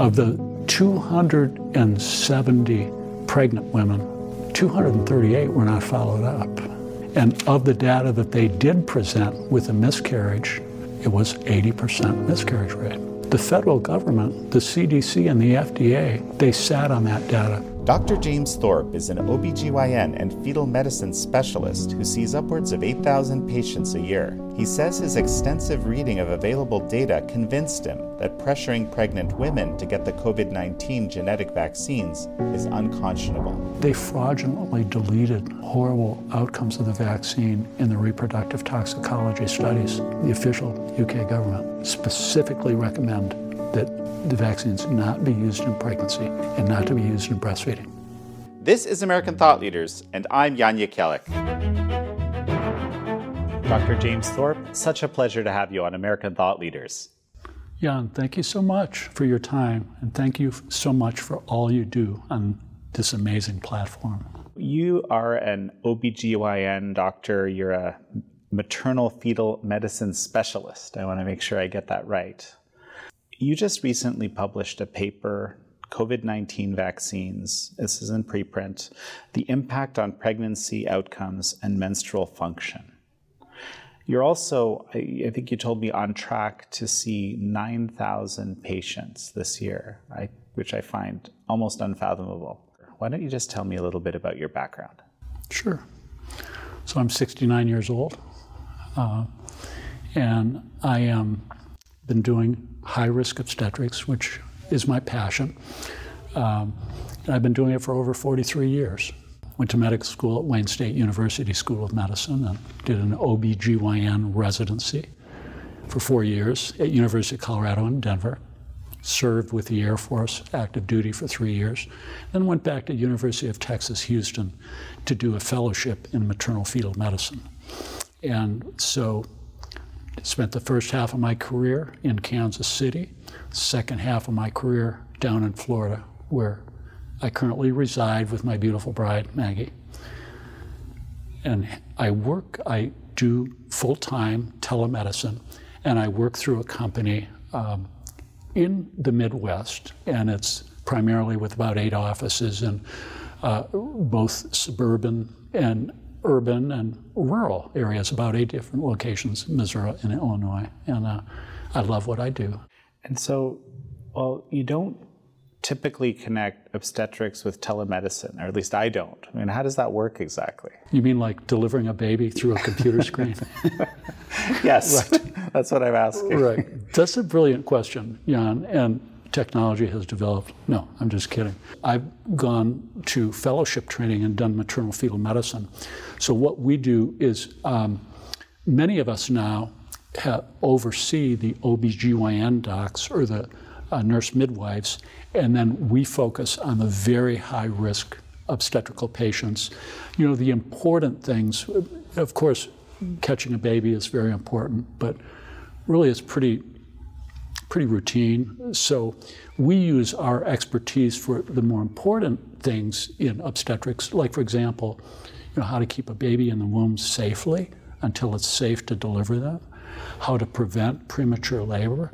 Of the 270 pregnant women, 238 were not followed up. And of the data that they did present with a miscarriage, it was 80% miscarriage rate. The federal government, the CDC, and the FDA, they sat on that data. Dr. James Thorpe is an OBGYN and fetal medicine specialist who sees upwards of 8,000 patients a year. He says his extensive reading of available data convinced him that pressuring pregnant women to get the COVID 19 genetic vaccines is unconscionable. They fraudulently deleted horrible outcomes of the vaccine in the reproductive toxicology studies. The official UK government specifically recommend that the vaccines not be used in pregnancy and not to be used in breastfeeding. This is American Thought Leaders, and I'm Jan Jekielek. Dr. James Thorpe, such a pleasure to have you on American Thought Leaders. Jan, thank you so much for your time, and thank you so much for all you do on this amazing platform. You are an OBGYN doctor, you're a maternal fetal medicine specialist. I want to make sure I get that right. You just recently published a paper COVID 19 vaccines, this is in preprint, the impact on pregnancy outcomes and menstrual function. You're also, I, think you told me, on track to see 9,000 patients this year, which I find almost unfathomable. Why don't you just tell me a little bit about your background? Sure. So I'm 69 years old, uh, and I have um, been doing high risk obstetrics, which is my passion. Um, I've been doing it for over 43 years. Went to medical school at Wayne State University School of Medicine and did an OB/GYN residency for four years at University of Colorado in Denver. Served with the Air Force active duty for three years, then went back to University of Texas Houston to do a fellowship in maternal fetal medicine. And so spent the first half of my career in Kansas City, second half of my career down in Florida, where I currently reside with my beautiful bride, Maggie. And I work, I do full time telemedicine, and I work through a company um, in the Midwest, and it's primarily with about eight offices in uh, both suburban and urban and rural areas, about eight different locations in Missouri and Illinois. And uh, I love what I do. And so, well, you don't typically connect obstetrics with telemedicine, or at least I don't. I mean, how does that work exactly? You mean like delivering a baby through a computer screen? yes, right. that's what I'm asking. Right. That's a brilliant question, Jan, and technology has developed. No, I'm just kidding. I've gone to fellowship training and done maternal fetal medicine. So what we do is um, many of us now have, oversee the OBGYN docs or the uh, nurse midwives, and then we focus on the very high risk obstetrical patients. You know, the important things, of course, catching a baby is very important, but really it's pretty pretty routine. So we use our expertise for the more important things in obstetrics, like for example, you know, how to keep a baby in the womb safely until it's safe to deliver them, how to prevent premature labor,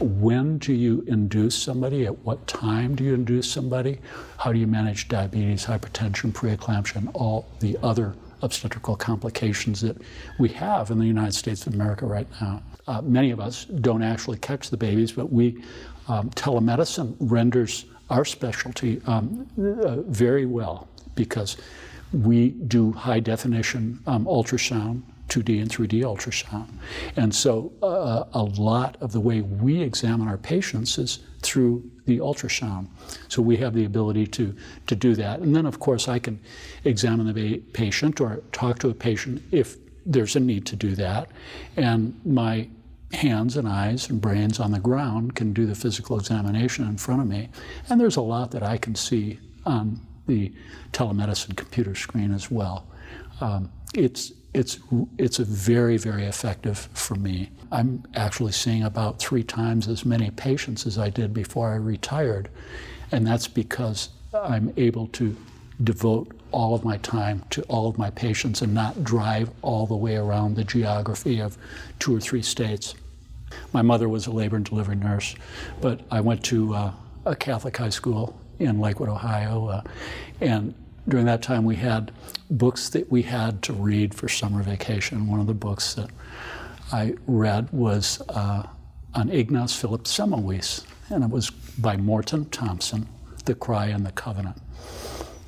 when do you induce somebody? At what time do you induce somebody? How do you manage diabetes, hypertension, preeclampsia, and all the other obstetrical complications that we have in the United States of America right now? Uh, many of us don't actually catch the babies, but we um, telemedicine renders our specialty um, uh, very well because we do high definition um, ultrasound 2D and 3D ultrasound. And so uh, a lot of the way we examine our patients is through the ultrasound. So we have the ability to, to do that. And then, of course, I can examine the patient or talk to a patient if there's a need to do that. And my hands and eyes and brains on the ground can do the physical examination in front of me. And there's a lot that I can see on the telemedicine computer screen as well. Um, it's it's it's very very effective for me. I'm actually seeing about three times as many patients as I did before I retired, and that's because I'm able to devote all of my time to all of my patients and not drive all the way around the geography of two or three states. My mother was a labor and delivery nurse, but I went to uh, a Catholic high school in Lakewood, Ohio. Uh, and during that time, we had books that we had to read for summer vacation. One of the books that I read was uh, on Ignaz Philipp Semmelweis, and it was by Morton Thompson, The Cry and the Covenant.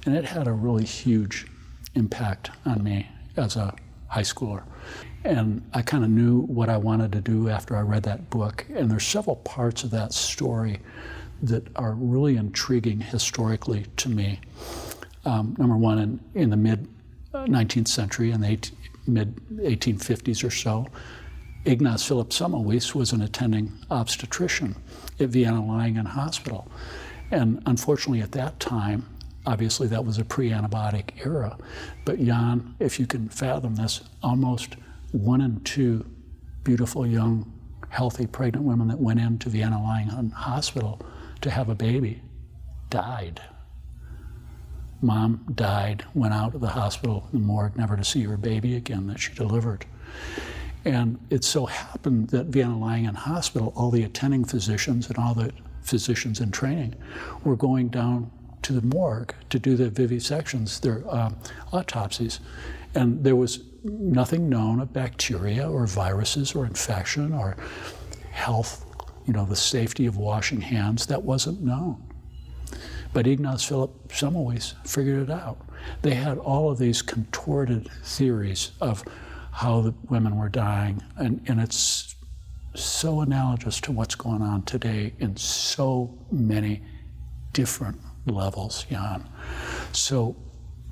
And it had a really huge impact on me as a high schooler. And I kind of knew what I wanted to do after I read that book. And there's several parts of that story that are really intriguing historically to me. Um, number one, in, in the mid 19th uh, century, in the 18, mid 1850s or so, Ignaz Philipp Semmelweis was an attending obstetrician at Vienna Lying-in Hospital. And unfortunately, at that time, obviously that was a pre antibiotic era, but Jan, if you can fathom this, almost one in two beautiful, young, healthy, pregnant women that went into Vienna Lying-in Hospital to have a baby died. Mom died, went out of the hospital, the morgue, never to see her baby again that she delivered. And it so happened that Vienna Lying-in Hospital, all the attending physicians and all the physicians in training were going down to the morgue to do their vivisections, their uh, autopsies. And there was nothing known of bacteria or viruses or infection or health, you know, the safety of washing hands. That wasn't known. But Ignaz Philipp Semmelweis figured it out. They had all of these contorted theories of how the women were dying, and, and it's so analogous to what's going on today in so many different levels, Jan. So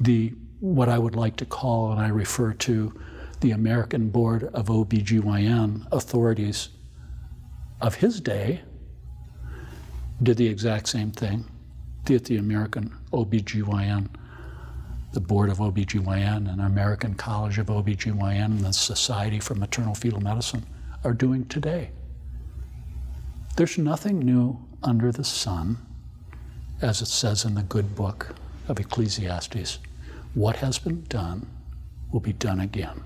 the what I would like to call, and I refer to the American Board of OBGYN authorities of his day, did the exact same thing. Did the American OBGYN the Board of OBGYN and American College of OBGYN and the Society for Maternal Fetal Medicine are doing today. There's nothing new under the sun, as it says in the good book of Ecclesiastes. What has been done will be done again.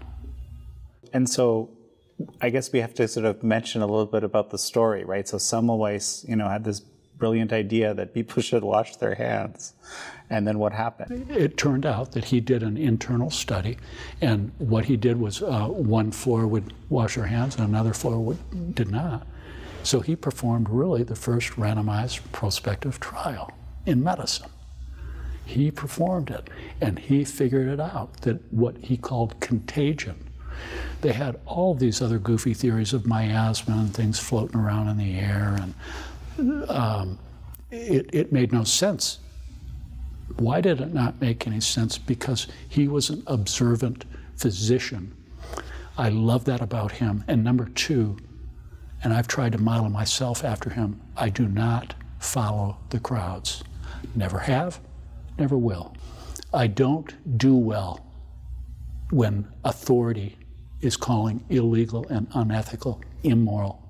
And so I guess we have to sort of mention a little bit about the story, right? So Semmelweis, you know, had this brilliant idea that people should wash their hands. And then what happened? It turned out that he did an internal study, and what he did was uh, one floor would wash their hands and another floor would, did not. So he performed really the first randomized prospective trial in medicine. He performed it, and he figured it out that what he called contagion. They had all these other goofy theories of miasma and things floating around in the air, and um, it, it made no sense why did it not make any sense? Because he was an observant physician. I love that about him. And number two, and I've tried to model myself after him, I do not follow the crowds. Never have, never will. I don't do well when authority is calling illegal and unethical, immoral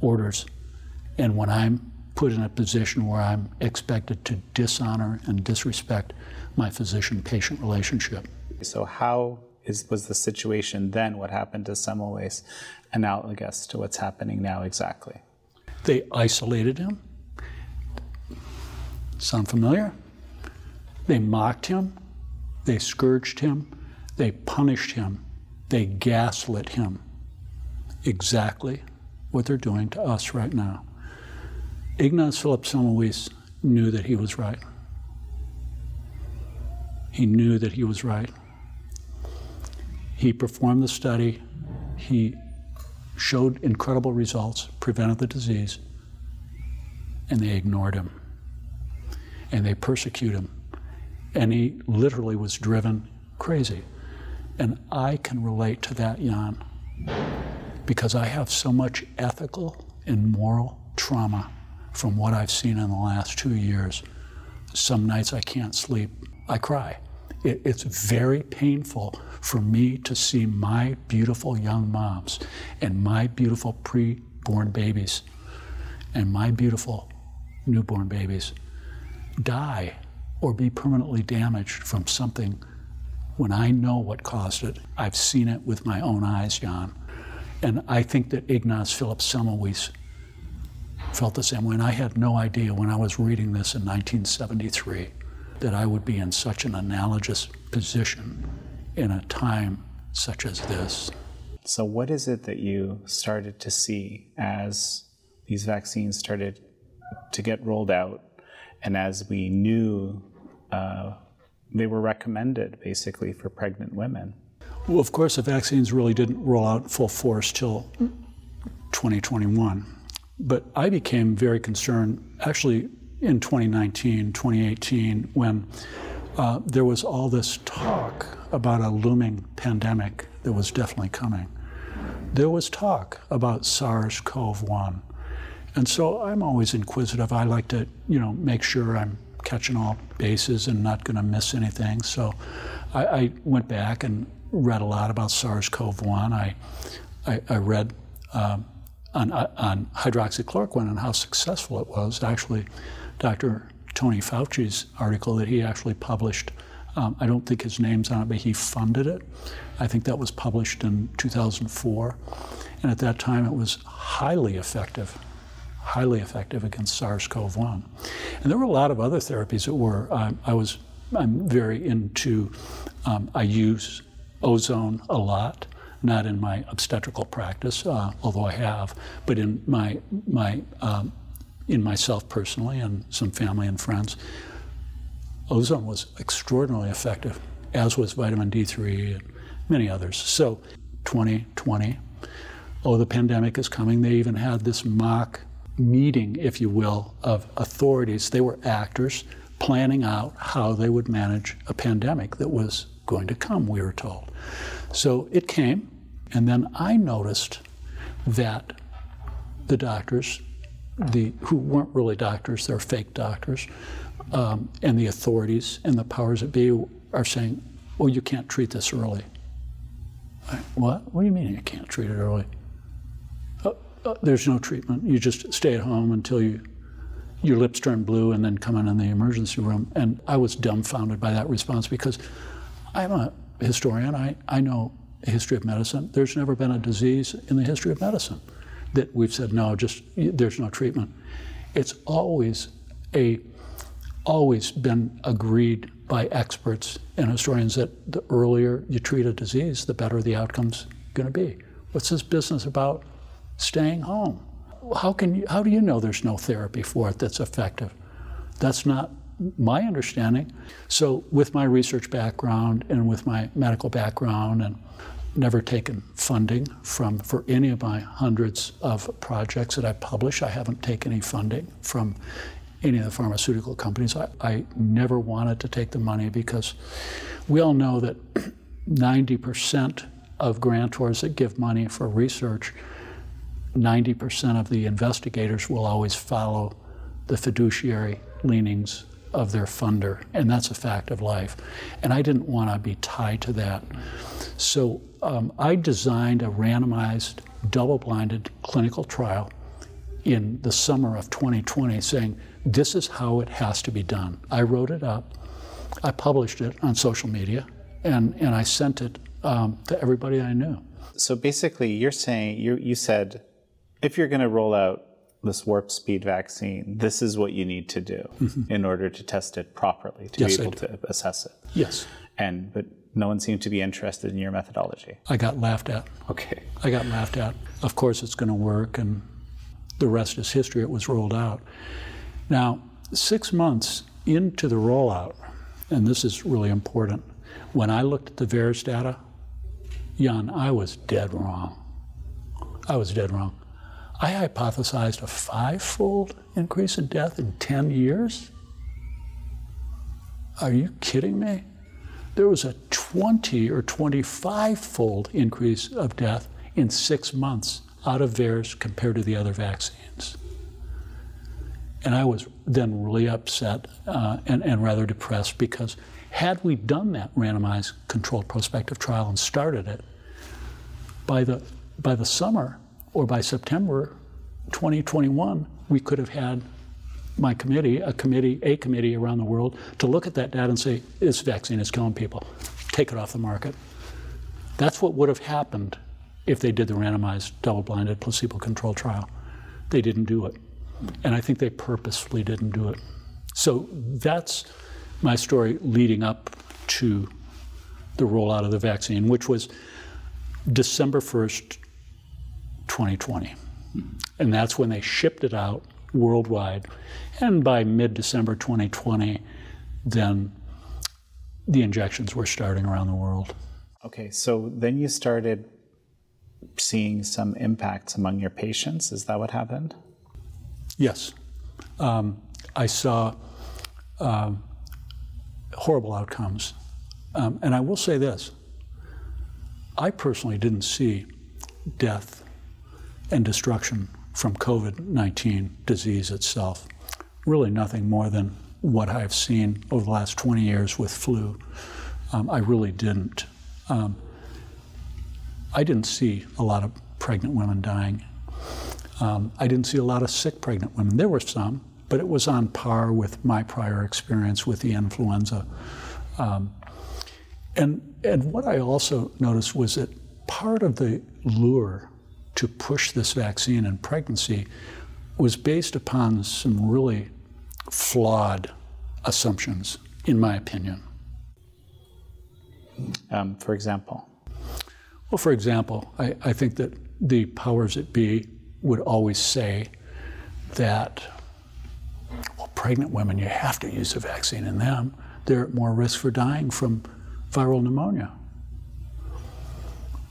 orders. And when I'm put in a position where I'm expected to dishonor and disrespect my physician patient relationship. So, how is, was the situation then? What happened to Semmelweis analogous to what's happening now exactly? They isolated him. Sound familiar? They mocked him. They scourged him. They punished him. They gaslit him. Exactly what they're doing to us right now. Ignaz Philipp Semmelweis knew that he was right. He knew that he was right. He performed the study. He showed incredible results, prevented the disease, and they ignored him. And they persecuted him. And he literally was driven crazy. And I can relate to that, Jan, because I have so much ethical and moral trauma from what I've seen in the last two years. Some nights I can't sleep, I cry. It, it's very painful for me to see my beautiful young moms and my beautiful preborn babies and my beautiful newborn babies die or be permanently damaged from something when I know what caused it. I've seen it with my own eyes, Jan. And I think that Ignaz Philipp Semmelweis felt the same way. And I had no idea when I was reading this in 1973 that I would be in such an analogous position in a time such as this. So, what is it that you started to see as these vaccines started to get rolled out and as we knew uh, they were recommended basically for pregnant women? Well, of course, the vaccines really didn't roll out full force till 2021. But I became very concerned actually in 2019, 2018, when uh, there was all this talk about a looming pandemic that was definitely coming. There was talk about SARS CoV 1. And so I'm always inquisitive. I like to, you know, make sure I'm catching all bases and not going to miss anything. So I, I, went back and read a lot about SARS-CoV-1. I, I, I read um, on, on hydroxychloroquine and how successful it was. Actually, Dr. Tony Fauci's article that he actually published. Um, I don't think his name's on it, but he funded it. I think that was published in 2004. And at that time, it was highly effective highly effective against SARS-CoV-1. And there were a lot of other therapies that were. Um, I was. I'm very into. Um, I use ozone a lot, not in my obstetrical practice, uh, although I have, but in my my um, in myself personally and some family and friends. Ozone was extraordinarily effective, as was vitamin D3 and many others. So, 2020, oh, the pandemic is coming. They even had this mock meeting, if you will, of authorities. They were actors planning out how they would manage a pandemic that was going to come, we were told. So it came, and then I noticed that the doctors, the, who weren't really doctors, they're fake doctors, um, and the authorities and the powers that be are saying, well, you can't treat this early. I, what? What do you mean you can't treat it early? uh, there's no treatment. You just stay at home until you your lips turn blue and then come in in the emergency room. And I was dumbfounded by that response because I'm a historian. I, I know history of medicine. There's never been a disease in the history of medicine that we've said no, just there's no treatment. It's always a always been agreed by experts and historians that the earlier you treat a disease, the better the outcome's going to be. What's this business about staying home. How, can you, how do you know there's no therapy for it that's effective? That's not my understanding. So, with my research background and with my medical background, and never taken funding from for any of my hundreds of projects that I publish, I haven't taken any funding from any of the pharmaceutical companies. I, I never wanted to take the money because we all know that 90% of grantors that give money for research 90% of the investigators will always follow the fiduciary leanings of their funder, and that's a fact of life. And I didn't want to be tied to that. So um, I designed a randomized, double blinded clinical trial in the summer of 2020 saying, this is how it has to be done. I wrote it up, I published it on social media, and, and I sent it um, to everybody I knew. So basically, you're saying, you, you said if you're going to roll out this warp speed vaccine, this is what you need to do mm-hmm. in order to test it properly, to yes, be able to assess it. Yes. And but no one seemed to be interested in your methodology. I got laughed at. Okay. I got laughed at. Of course it's going to work and the rest is history. It was rolled out. Now, 6 months into the rollout, and this is really important, when I looked at the VAERS data, Jan, I was dead wrong. I was dead wrong. I hypothesized a five-fold increase in death in 10 years. Are you kidding me? There was a 20 or 25-fold increase of death in six months out of VAERS compared to the other vaccines. And I was then really upset uh, and, and rather depressed because had we done that randomized controlled prospective trial and started it, by the, by the summer, or by September 2021, we could have had my committee, a committee, a committee around the world to look at that data and say, this vaccine is killing people. Take it off the market. That's what would have happened if they did the randomized, double blinded, placebo controlled trial. They didn't do it. And I think they purposefully didn't do it. So that's my story leading up to the rollout of the vaccine, which was December 1st, 2020. And that's when they shipped it out worldwide. And by mid December 2020, then the injections were starting around the world. Okay, so then you started seeing some impacts among your patients. Is that what happened? Yes. Um, I saw um, horrible outcomes. Um, and I will say this I personally didn't see death and destruction from COVID 19 disease itself. Really, nothing more than what I've seen over the last 20 years with flu. Um, I really didn't. Um, I didn't see a lot of pregnant women dying. Um, I didn't see a lot of sick pregnant women. There were some, but it was on par with my prior experience with the influenza. Um, and, and what I also noticed was that part of the lure to push this vaccine in pregnancy was based upon some really flawed assumptions, in my opinion. Um, for example? Well, for example, I, I think that the powers that be would always say that, well, pregnant women, you have to use a vaccine in them. They're at more risk for dying from viral pneumonia.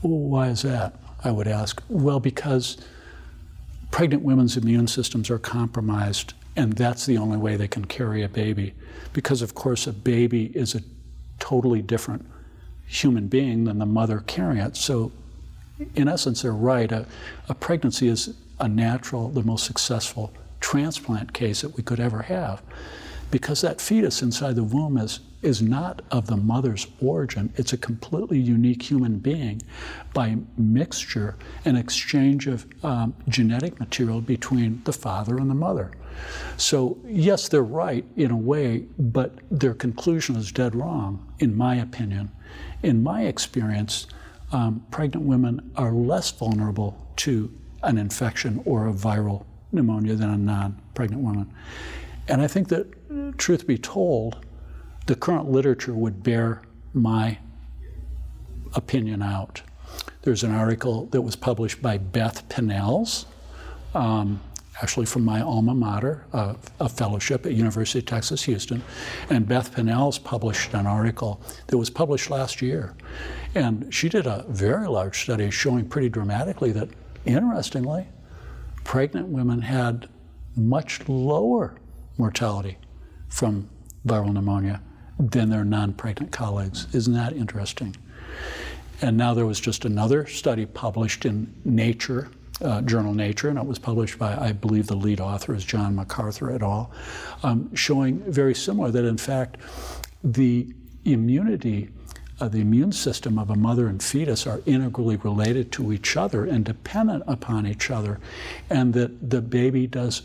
Well, why is that? I would ask. Well, because pregnant women's immune systems are compromised, and that's the only way they can carry a baby. Because, of course, a baby is a totally different human being than the mother carrying it. So, in essence, they're right. A, a pregnancy is a natural, the most successful transplant case that we could ever have because that fetus inside the womb is, is not of the mother's origin. It's a completely unique human being by mixture and exchange of um, genetic material between the father and the mother. So, yes, they're right in a way, but their conclusion is dead wrong, in my opinion. In my experience, um, pregnant women are less vulnerable to an infection or a viral pneumonia than a non pregnant woman. And I think that truth be told, the current literature would bear my opinion out. There's an article that was published by Beth Pineles, um, actually from my alma mater, a fellowship at University of Texas, Houston. And Beth Pineles published an article that was published last year. And she did a very large study showing pretty dramatically that, interestingly, pregnant women had much lower mortality from viral pneumonia than their non pregnant colleagues. Isn't that interesting? And now there was just another study published in Nature, uh, journal Nature, and it was published by, I believe, the lead author is John MacArthur et al., um, showing very similar that in fact the immunity uh, the immune system of a mother and fetus are integrally related to each other and dependent upon each other, and that the baby does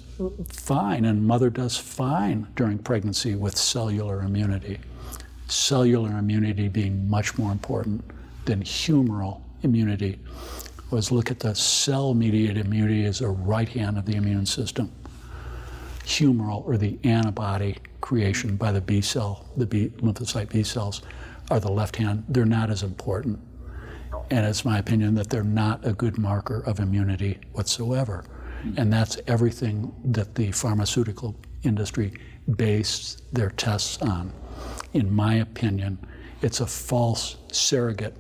fine and mother does fine during pregnancy with cellular immunity. Cellular immunity being much more important than humoral immunity. Was look at the cell mediated immunity as a right hand of the immune system. Humoral, or the antibody creation by the B cell, the B, lymphocyte B cells, are the left hand, they're not as important. And it's my opinion that they're not a good marker of immunity whatsoever. And that's everything that the pharmaceutical industry based their tests on. In my opinion, it's a false surrogate.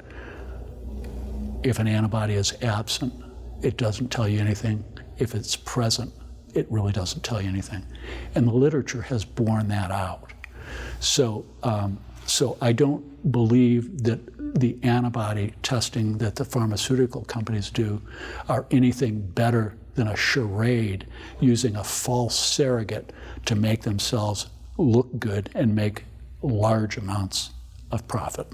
If an antibody is absent, it doesn't tell you anything. If it's present, it really doesn't tell you anything. And the literature has borne that out. So um, so I don't believe that the antibody testing that the pharmaceutical companies do are anything better than a charade using a false surrogate to make themselves look good and make large amounts of profit.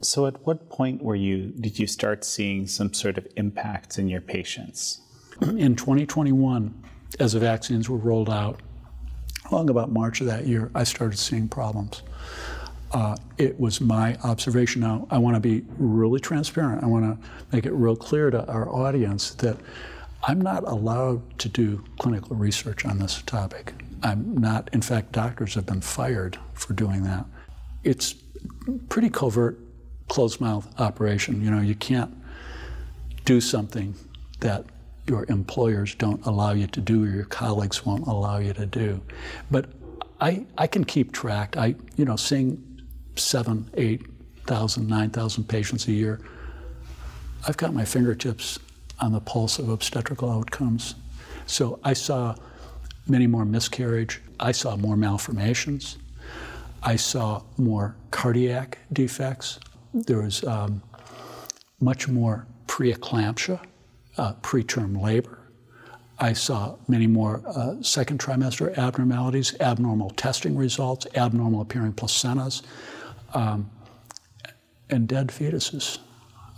So at what point were you did you start seeing some sort of impacts in your patients? In 2021, as the vaccines were rolled out, along about March of that year, I started seeing problems uh, it was my observation. Now, I want to be really transparent. I want to make it real clear to our audience that I'm not allowed to do clinical research on this topic. I'm not, in fact, doctors have been fired for doing that. It's pretty covert, closed mouth operation. You know, you can't do something that your employers don't allow you to do or your colleagues won't allow you to do. But I, I can keep track. I, you know, seeing seven, eight thousand, nine thousand patients a year, I've got my fingertips on the pulse of obstetrical outcomes. So I saw many more miscarriage. I saw more malformations. I saw more cardiac defects. There was um, much more preeclampsia, uh, preterm labor. I saw many more uh, second trimester abnormalities, abnormal testing results, abnormal appearing placentas, um, and dead fetuses.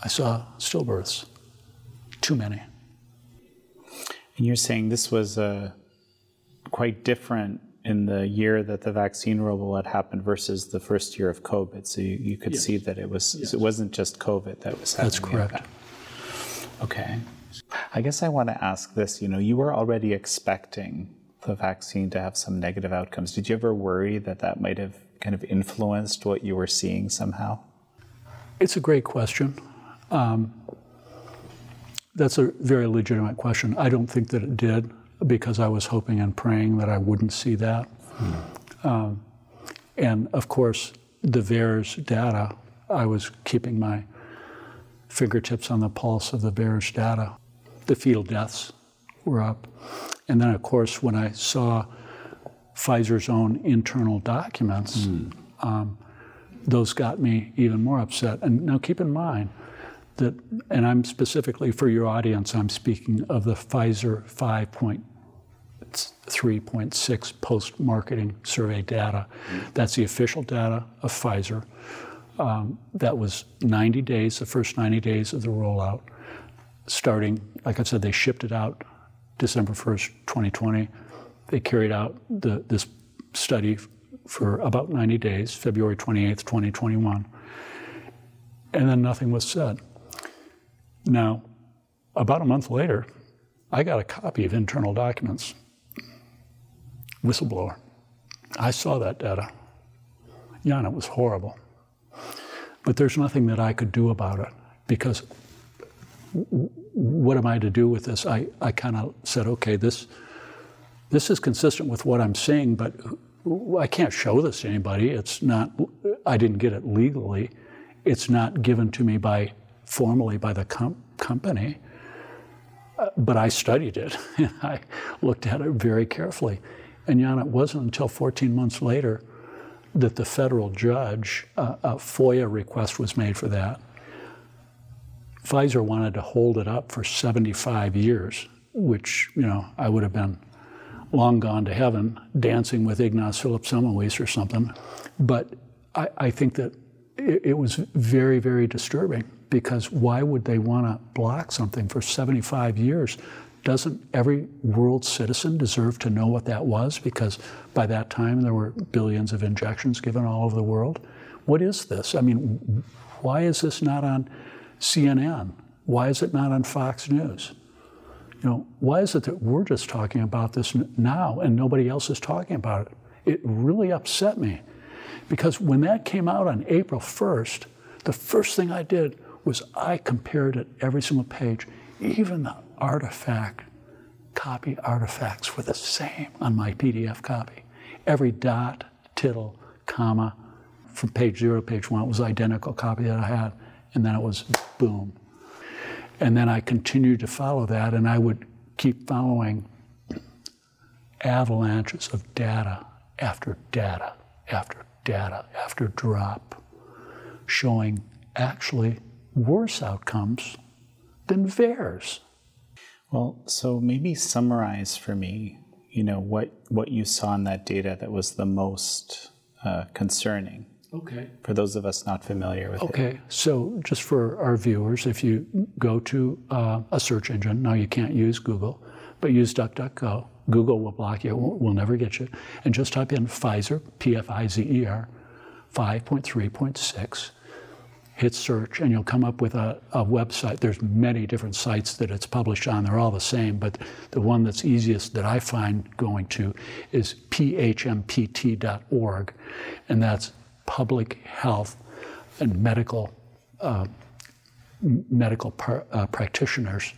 I saw stillbirths. Too many. And you're saying this was uh, quite different in the year that the vaccine rollout happened versus the first year of COVID. So you, you could yes. see that it was yes. it wasn't just COVID that was happening. That's correct. Okay. I guess I want to ask this. You know, you were already expecting the vaccine to have some negative outcomes. Did you ever worry that that might have kind of influenced what you were seeing somehow? It's a great question. Um, that's a very legitimate question. I don't think that it did because I was hoping and praying that I wouldn't see that. Mm. Um, and of course, the VAERS data, I was keeping my fingertips on the pulse of the VAERS data. The fetal deaths were up. And then, of course, when I saw Pfizer's own internal documents, mm. um, those got me even more upset. And now keep in mind that, and I'm specifically for your audience, I'm speaking of the Pfizer 5.3.6 post marketing survey data. That's the official data of Pfizer. Um, that was 90 days, the first 90 days of the rollout, starting, like I said, they shipped it out December 1st, 2020. They carried out the, this study for about 90 days, February 28th, 2021. And then nothing was said. Now, about a month later, I got a copy of internal documents. Whistleblower. I saw that data. Yeah, and it was horrible. But there's nothing that I could do about it because what am I to do with this? I, I kind of said, okay, this, this is consistent with what I'm saying, but I can't show this to anybody. It's not, I didn't get it legally. It's not given to me by formally by the com- company. Uh, but I studied it and I looked at it very carefully. And Jan, it wasn't until 14 months later that the federal judge, uh, a FOIA request was made for that. Pfizer wanted to hold it up for 75 years, which, you know, I would have been long gone to heaven dancing with Ignaz Philipp Semmelweis or something. But I, I think that it, it, was very, very disturbing because why would they want to block something for 75 years? Doesn't every world citizen deserve to know what that was? Because by that time there were billions of injections given all over the world. What is this? I mean, why is this not on CNN? Why is it not on Fox News? You know, why is it that we're just talking about this now and nobody else is talking about it? It really upset me because when that came out on April 1st, the first thing I did was I compared it every single page. Even the artifact copy artifacts were the same on my PDF copy. Every dot, tittle, comma from page zero to page one was identical copy that I had, and then it was boom, and then I continued to follow that, and I would keep following avalanches of data after data after data after drop showing actually worse outcomes than VAERS. Well, so maybe summarize for me, you know, what, what you saw in that data that was the most uh, concerning. Okay. For those of us not familiar with okay. it. Okay, so just for our viewers, if you go to uh, a search engine, now you can't use Google, but use DuckDuckGo. Google will block you, will will never get you. And just type in Pfizer, P F I Z E R, 5.3.6. hit search, and you'll come up with a, a website. There's many different sites that it's published on. They're all the same, but the one that's easiest that I find going to is phmpt.org, and that's public health and medical uh, medical par, uh, practitioners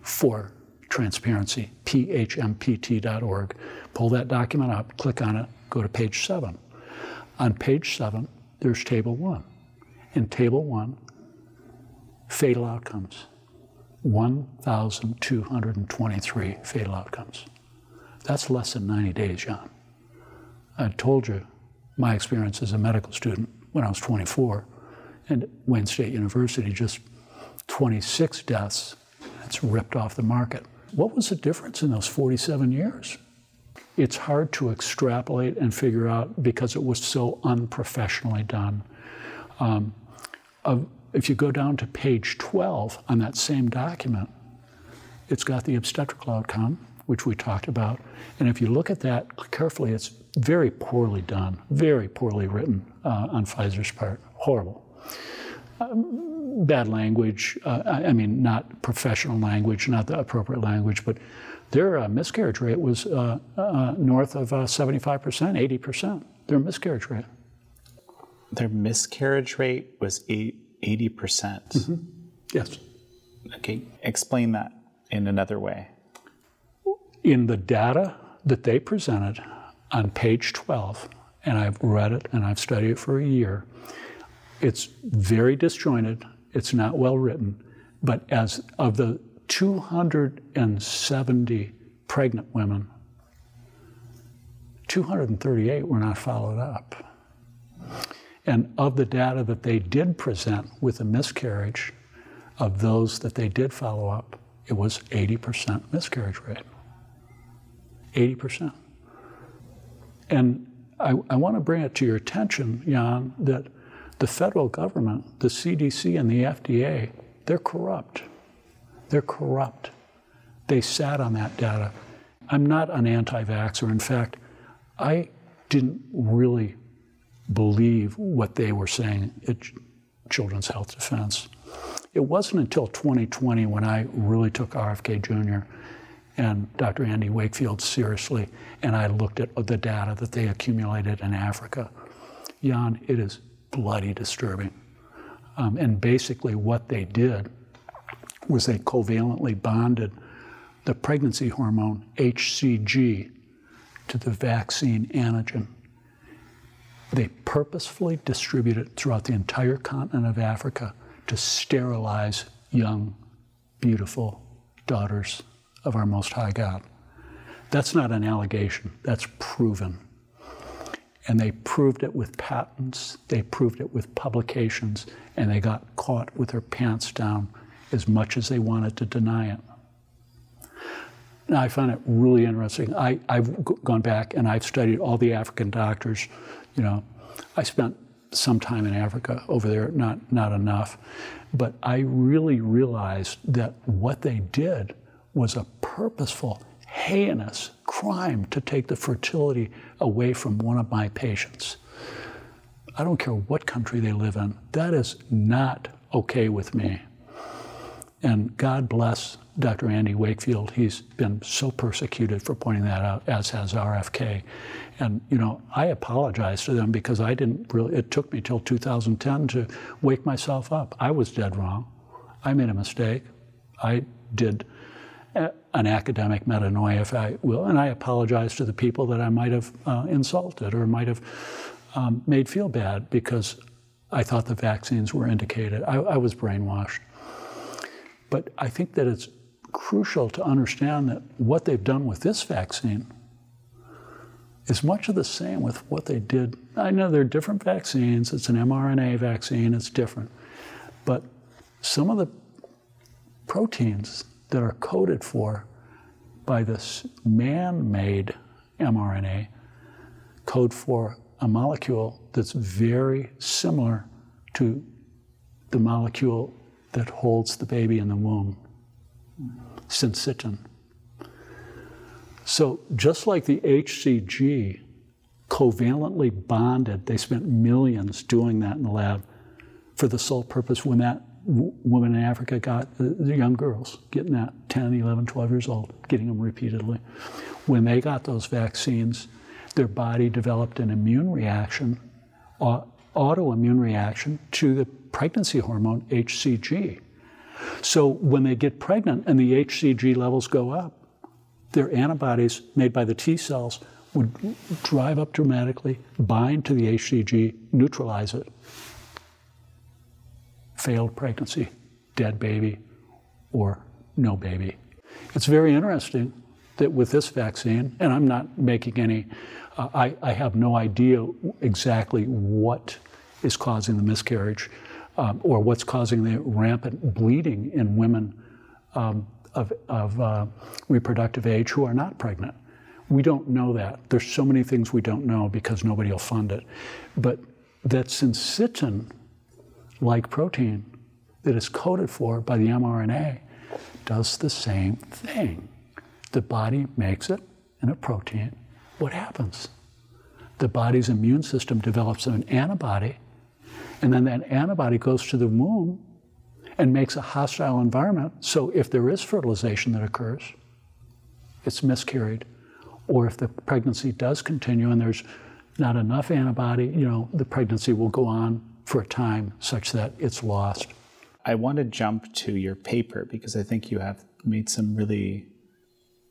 for transparency. phmpt.org. Pull that document up, click on it, go to page seven. On page seven, there's table one. In table one, fatal outcomes 1,223 fatal outcomes. That's less than 90 days, John. I told you my experience as a medical student when I was 24 and Wayne State University, just 26 deaths. That's ripped off the market. What was the difference in those 47 years? It's hard to extrapolate and figure out because it was so unprofessionally done. Um, of, if you go down to page 12 on that same document, it's got the obstetrical outcome, which we talked about. And if you look at that carefully, it's very poorly done, very poorly written uh, on Pfizer's part. Horrible. Um, bad language, uh, I, I, mean, not professional language, not the appropriate language, but their uh, miscarriage rate was uh, uh, north of 75%, 80%. Their miscarriage rate. Their miscarriage rate was 80%. percent mm hmm Yes. Okay, explain that in another way. In the data that they presented on page 12, and I've read it and I've studied it for a year, it's very disjointed, it's not well written, but as of the 270 pregnant women, 238 were not followed up. And of the data that they did present with a miscarriage, of those that they did follow up, it was 80% miscarriage rate. 80%. And I, I want to bring it to your attention, Jan, that the federal government, the CDC and the FDA, they're corrupt. They're corrupt. They sat on that data. I'm not an anti vaxxer. In fact, I didn't really believe what they were saying at Children's Health Defense. It wasn't until 2020 when I really took RFK Jr. and Dr. Andy Wakefield seriously, and I looked at the data that they accumulated in Africa. Jan, it is bloody disturbing. Um, and basically, what they did was they covalently bonded the pregnancy hormone HCG to the vaccine antigen. They purposefully distributed throughout the entire continent of Africa to sterilize young, beautiful daughters of our Most High God. That's not an allegation, that's proven. And they proved it with patents, they proved it with publications, and they got caught with their pants down as much as they wanted to deny it. Now, I find it really interesting. I, have gone back and I've studied all the African doctors. You know, I spent some time in Africa over there, not, not enough. But I really realized that what they did was a purposeful, heinous crime to take the fertility away from one of my patients. I don't care what country they live in, that is not okay with me. And God bless Dr. Andy Wakefield. He's been so persecuted for pointing that out, as has RFK. And, you know, I apologize to them because I didn't really, it took me till 2010 to wake myself up. I was dead wrong. I made a mistake. I did an academic metanoia, if I will, and I apologize to the people that I might have uh, insulted or might have um, made feel bad because I thought the vaccines were indicated. I, I was brainwashed. But I think that it's crucial to understand that what they've done with this vaccine is much of the same with what they did. I know they're different vaccines, it's an mRNA vaccine, it's different. But some of the proteins that are coded for by this man made mRNA code for a molecule that's very similar to the molecule that holds the baby in the womb, syncytin. So, just like the HCG covalently bonded, they spent millions doing that in the lab. for the sole purpose when that w- woman in Africa got the, the young girls getting that 10, 11, 12 years old, getting them repeatedly. When they got those vaccines, their body developed an immune reaction, autoimmune reaction to the pregnancy hormone HCG. So when they get pregnant and the HCG levels go up, their antibodies made by the T cells would drive up dramatically, bind to the HCG, neutralize it. Failed pregnancy, dead baby, or no baby. It's very interesting that with this vaccine, and I'm not making any, uh, I, I have no idea exactly what is causing the miscarriage um, or what's causing the rampant bleeding in women um, of, of uh, reproductive age who are not pregnant. We don't know that. There's so many things we don't know because nobody will fund it. But that syncytin like protein that is coded for by the mRNA does the same thing. The body makes it in a protein. What happens? The body's immune system develops an antibody, and then that antibody goes to the womb and makes a hostile environment. So if there is fertilization that occurs, it's miscarried. Or if the pregnancy does continue and there's not enough antibody, you know, the pregnancy will go on for a time such that it's lost. I want to jump to your paper because I think you have made some really,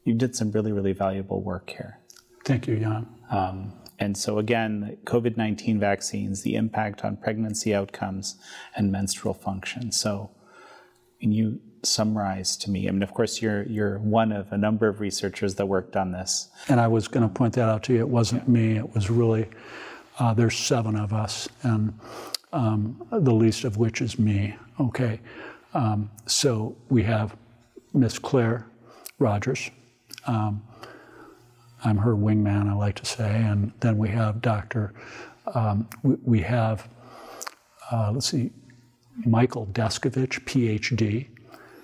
you did some really, really valuable work here. Thank you, Jan. Um, and so, again, COVID 19 vaccines, the impact on pregnancy outcomes and menstrual function. So, can you summarize to me? I mean, of course, you're, you're one of a number of researchers that worked on this. And I was going to point that out to you. It wasn't me, it was really, uh, there's seven of us, and um, the least of which is me. Okay. Um, so we have Miss Claire Rogers. Um, I'm her wingman, I like to say. And then we have Dr. Um, we, we, have, uh, let's see, Michael Deskevich, PhD,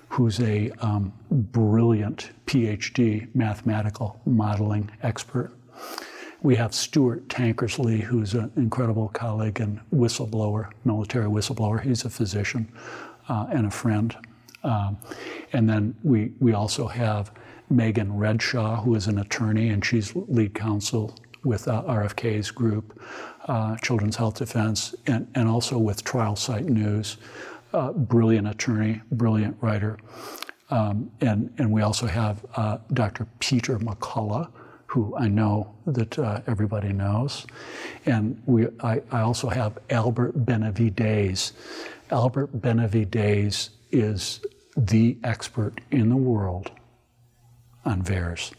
who's a um, brilliant PhD mathematical modeling expert. We have Stewart Tankersley, who's an incredible colleague and whistleblower, military whistleblower. He's a physician uh, and a friend. Um, and then we, we also have Megan Redshaw, who is an attorney, and she's lead counsel with uh, RFK's group, uh, Children's Health Defense, and, and also with Trial Site News. Uh, brilliant attorney, brilliant writer. Um, and, and we also have uh, Dr. Peter McCullough, who I know that uh, everybody knows. And we, I, I also have Albert Benavides. Albert Benavides is the expert in the world on VAERS.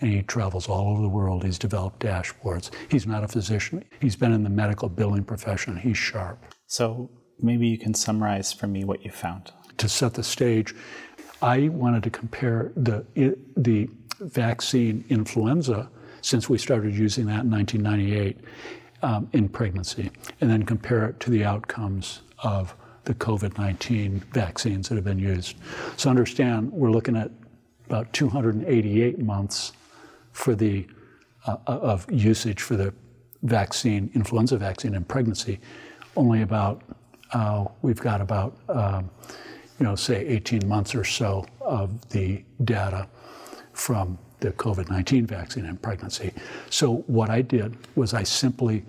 And he travels all over the world. He's developed dashboards. He's not a physician. He's been in the medical billing profession. He's sharp. So maybe you can summarize for me what you found. To set the stage, I wanted to compare the, the vaccine influenza since we started using that in 1998 um, in pregnancy, and then compare it to the outcomes of the COVID 19 vaccines that have been used. So, understand we're looking at about 288 months for the uh, of usage for the vaccine, influenza vaccine in pregnancy. Only about uh, we've got about um, you know say 18 months or so of the data from the COVID 19 vaccine in pregnancy. So, what I did was I simply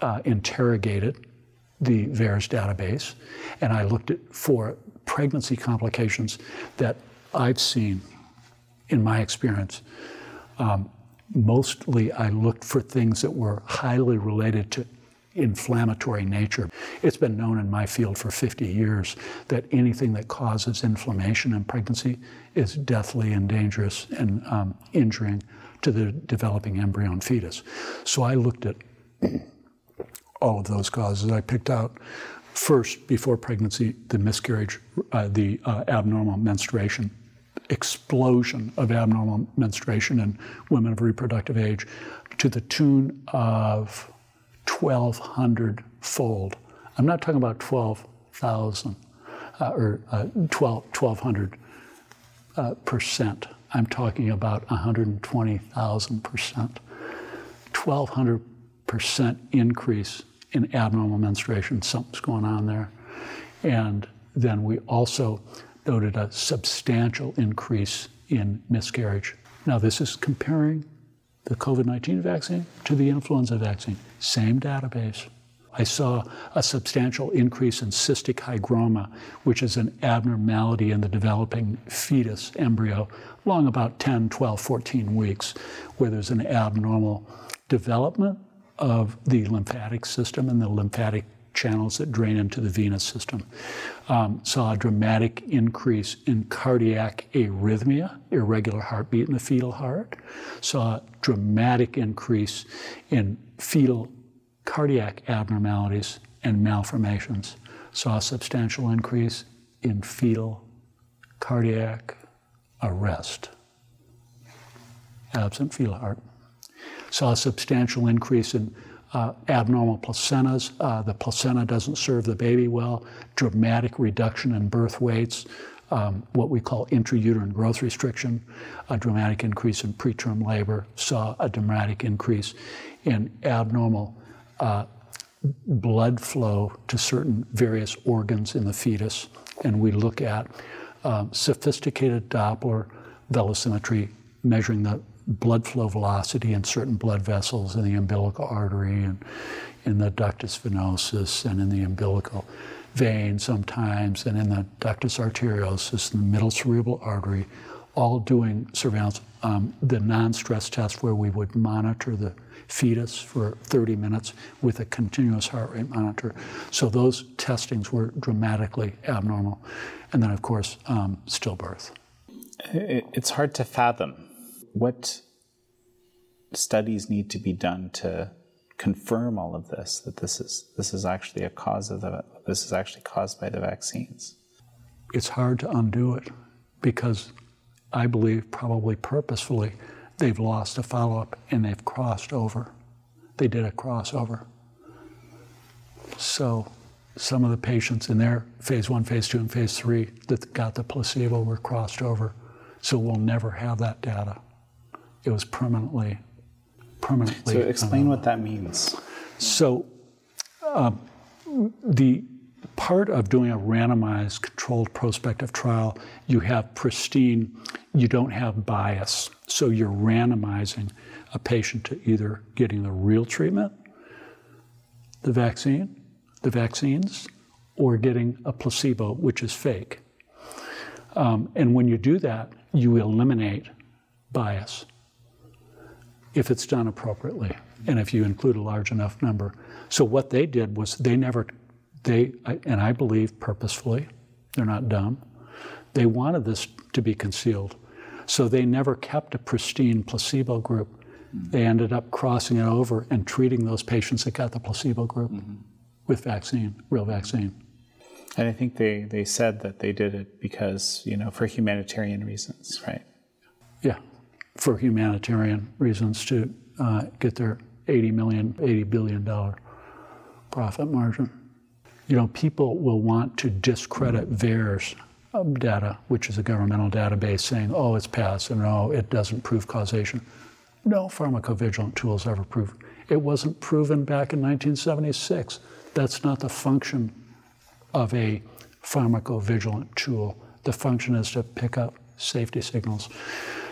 uh, interrogated the VAERS database and I looked at for pregnancy complications that I've seen in my experience. Um, mostly, I looked for things that were highly related to inflammatory nature. It's been known in my field for 50 years that anything that causes inflammation in pregnancy is deathly and dangerous and um, injuring to the developing embryo and fetus. So I looked at all of those causes. I picked out first, before pregnancy, the miscarriage, uh, the uh, abnormal menstruation, explosion of abnormal menstruation in women of reproductive age to the tune of 1,200 fold. I'm not talking about 12,000 uh, or uh, 12, 1,200 uh, percent. I'm talking about 120,000 percent. 1,200 percent increase in abnormal menstruation. Something's going on there. And then we also noted a substantial increase in miscarriage. Now, this is comparing the COVID 19 vaccine to the influenza vaccine, same database. I saw a substantial increase in cystic hygroma, which is an abnormality in the developing fetus embryo, long about 10, 12, 14 weeks, where there's an abnormal development of the lymphatic system and the lymphatic channels that drain into the venous system. Um, saw a dramatic increase in cardiac arrhythmia, irregular heartbeat in the fetal heart. Saw a dramatic increase in fetal cardiac abnormalities and malformations. Saw a substantial increase in fetal cardiac arrest, absent fetal heart. Saw a substantial increase in uh, abnormal placentas. Uh, the placenta doesn't serve the baby well. Dramatic reduction in birth weights. Um, what we call intrauterine growth restriction, a dramatic increase in preterm labor, saw a dramatic increase in abnormal uh, blood flow to certain various organs in the fetus. And we look at um, sophisticated Doppler velocimetry measuring the blood flow velocity in certain blood vessels in the umbilical artery and in the ductus venosus and in the umbilical vein sometimes and in the ductus arteriosus in the middle cerebral artery, all doing surveillance. Um, the non-stress test where we would monitor the fetus for 30 minutes with a continuous heart rate monitor. So those testings were dramatically abnormal. And then, of course, um, stillbirth. It's hard to fathom what studies need to be done to confirm all of this that this is this is actually a cause of the this is actually caused by the vaccines? It's hard to undo it because i believe probably purposefully they've lost a follow-up and they've crossed over. They did a crossover. So some of the patients in their phase one phase two and phase three that got the placebo were crossed over. So we'll never have that data it was permanently, permanently. So explain what that means. So, uh, the part of doing a randomized controlled prospective trial, you have pristine, you don't have bias. So you're randomizing a patient to either getting the real treatment, the vaccine, the vaccines, or getting a placebo, which is fake. Um, and when you do that, you eliminate bias if it's done appropriately and if you include a large enough number. So what they did was they never, they, and I believe purposefully, they're not dumb, they wanted this to be concealed. So they never kept a pristine placebo group. Mm-hmm. They ended up crossing it over and treating those patients that got the placebo group mm-hmm. with vaccine, real vaccine. And I think they, they said that they did it because, you know, for humanitarian reasons, right? Yeah for humanitarian reasons to uh, get their 80 million, 80 billion dollar profit margin. You know, people will want to discredit VAERS data, which is a governmental database, saying, "Oh, it's and no, it doesn't prove causation." No pharmacovigilance tools ever proved. It wasn't proven back in 1976. That's not the function of a pharmacovigilance tool. The function is to pick up safety signals.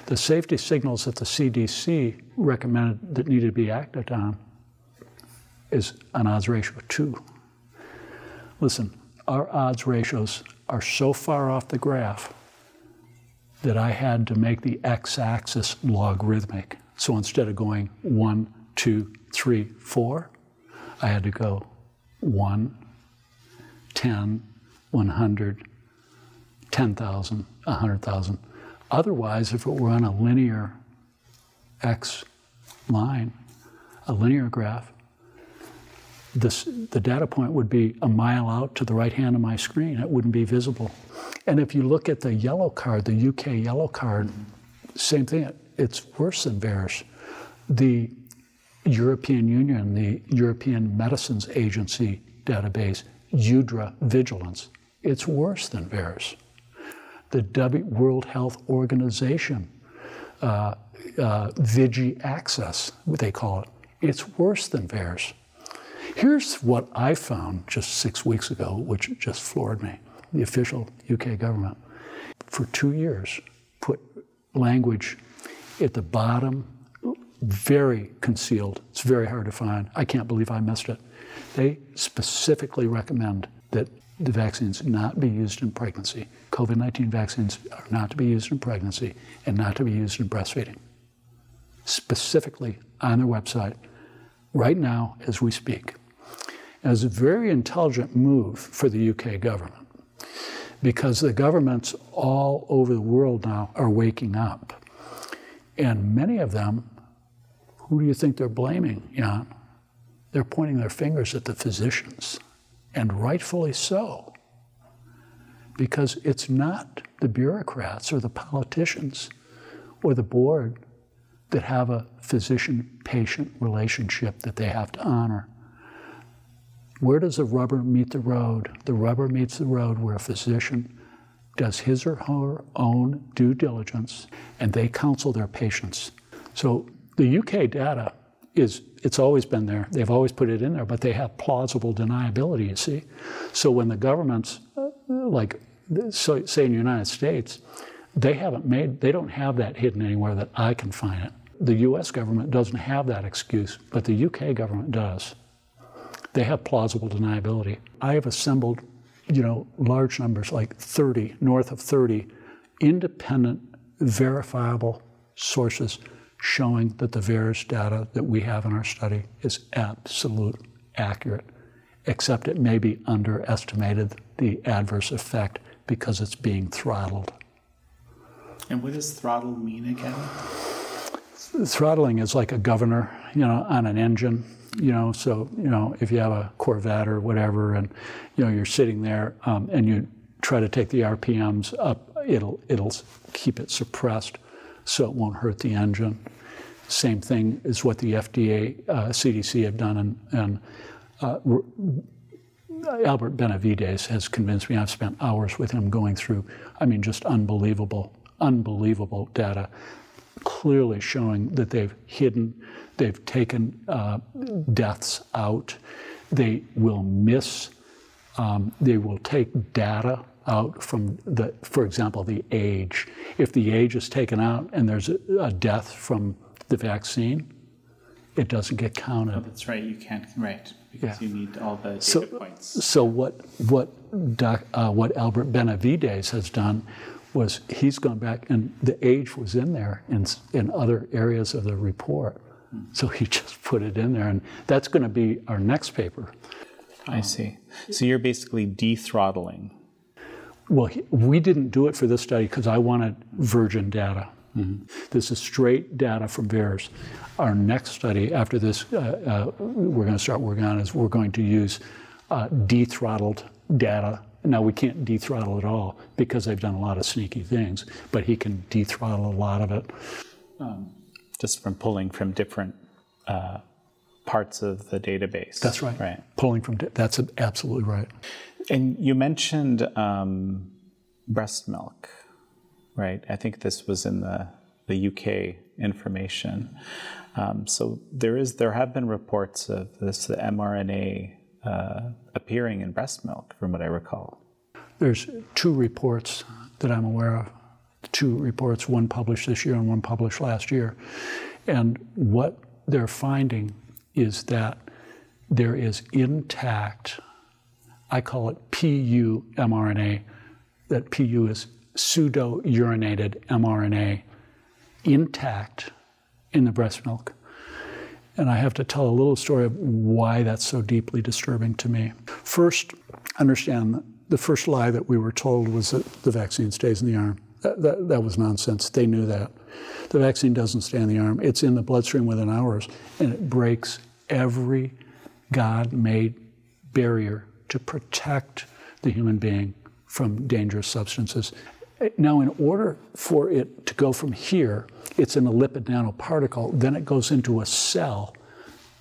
The safety signals that the CDC recommended that needed to be acted on is an odds ratio of two. Listen, our odds ratios are so far off the graph that I had to make the x axis logarithmic. So instead of going one, two, three, four, I had to go 1, 10, 100, 10,000, 100,000. Otherwise, if it were on a linear x line, a linear graph, this, the data point would be a mile out to the right hand of my screen. It wouldn't be visible. And if you look at the yellow card, the UK yellow card, same thing. It's worse than VAERS. The European Union, the European Medicines Agency database, EudraVigilance, it's worse than VAERS the w, World Health Organization, uh, uh, VigiAccess, they call it. It's worse than VAERS. Here's what I found just six weeks ago, which just floored me. The official UK government, for two years, put language at the bottom, very concealed. It's very hard to find. I can't believe I missed it. They specifically recommend that the vaccines not be used in pregnancy. COVID 19 vaccines are not to be used in pregnancy and not to be used in breastfeeding. Specifically on their website, right now as we speak. And it's a very intelligent move for the UK government because the governments all over the world now are waking up. And many of them, who do you think they're blaming, Jan? They're pointing their fingers at the physicians, and rightfully so. Because it's not the bureaucrats or the politicians or the board that have a physician patient relationship that they have to honor. Where does the rubber meet the road? The rubber meets the road where a physician does his or her own due diligence and they counsel their patients. So the UK data is it's always been there. They've always put it in there, but they have plausible deniability, you see. So when the governments uh, like so, say in the United States, they haven't made they don't have that hidden anywhere that I can find it. The US government doesn't have that excuse, but the UK government does. They have plausible deniability. I have assembled, you know, large numbers, like 30, north of 30, independent, verifiable sources showing that the VAERS data that we have in our study is absolute accurate, except it may be underestimated the adverse effect because it's being throttled. And what does throttle mean again? Throttling is like a governor, you know, on an engine you know, so, you know, if you have a Corvette or whatever and, you know, you're sitting there um, and you try to take the RPMs up, it'll, it'll keep it suppressed so it won't hurt the engine. Same thing is what the FDA, uh, CDC have done and, and uh, Albert Benavides has convinced me. I've spent hours with him going through, I mean, just unbelievable, unbelievable data, clearly showing that they've hidden They've taken uh, deaths out. They will miss, um, they will take data out from the, for example, the age. If the age is taken out and there's a, a death from the vaccine, it doesn't get counted. Oh, that's right. You can't, right, because yeah. you need all the data so, points. So what what doc, uh, what Albert Benavides has done was he's gone back and the age was in there in in other areas of the report. So he just put it in there, and that's going to be our next paper. I see. So you're basically de-throttling. Well, we didn't do it for this study because I wanted virgin data. Mm-hmm. This is straight data from VAERS. Our next study after this, uh, uh, we're going to start working on is we're going to use uh, de-throttled data. Now we can't de-throttle it all because they've done a lot of sneaky things, but he can de-throttle a lot of it. Um, just from pulling from different uh, parts of the database. That's right. Right. Pulling from that's absolutely right. And you mentioned um, breast milk, right? I think this was in the the UK information. Um, so there is there have been reports of this the mRNA uh, appearing in breast milk, from what I recall. There's two reports that I'm aware of two reports, one published this year and one published last year. And what they're finding is that there is intact, I call it PU mRNA, that PU is pseudo uridinated mRNA, intact in the breast milk. And I have to tell a little story of why that's so deeply disturbing to me. First, understand the first lie that we were told was that the vaccine stays in the arm. That, that, that, was nonsense. They knew that. The vaccine doesn't stay in the arm, it's in the bloodstream within hours, and it breaks every God made barrier to protect the human being from dangerous substances. Now, in order for it to go from here, it's in a lipid nanoparticle, then it goes into a cell.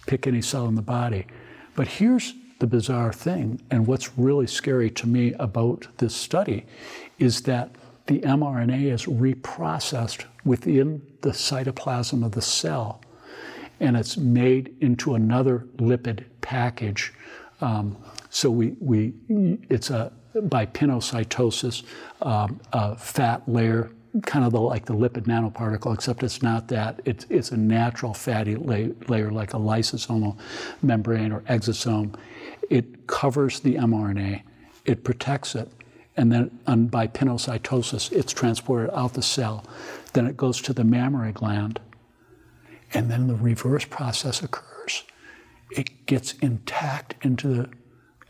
Pick any cell in the body. But here's the bizarre thing, and what's really scary to me about this study is that the mRNA is reprocessed within the cytoplasm of the cell. and it's made into another lipid package. Um, so we, we, it's a by pinocytosis, um, a fat layer, kind of the, like the lipid nanoparticle, except it's not that. It's, it's a natural fatty la- layer like a lysosomal membrane or exosome. It covers the mRNA, it protects it, and then by pinocytosis, it's transported out the cell. Then it goes to the mammary gland, and then the reverse process occurs. It gets intact into the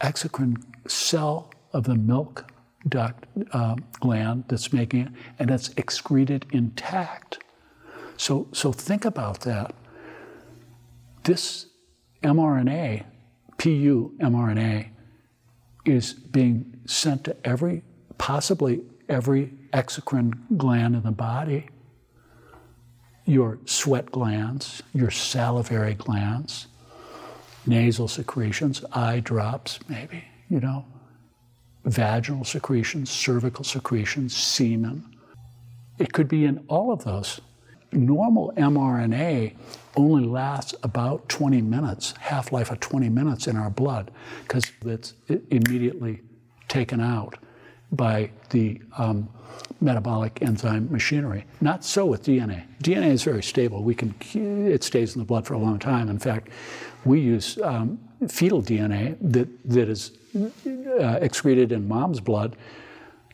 exocrine cell of the milk duct uh, gland that's making it, and it's excreted intact. So, so think about that. This mRNA, PU mRNA, is being sent to every, possibly every exocrine gland in the body, your sweat glands, your salivary glands, nasal secretions, eye drops, maybe, you know, vaginal secretions, cervical secretions, semen. It could be in all of those. Normal mRNA only lasts about 20 minutes, half life of 20 minutes in our blood, because it's immediately taken out by the um, metabolic enzyme machinery. Not so with DNA. DNA is very stable. We can, it stays in the blood for a long time. In fact, we use um, fetal DNA that, that is uh, excreted in mom's blood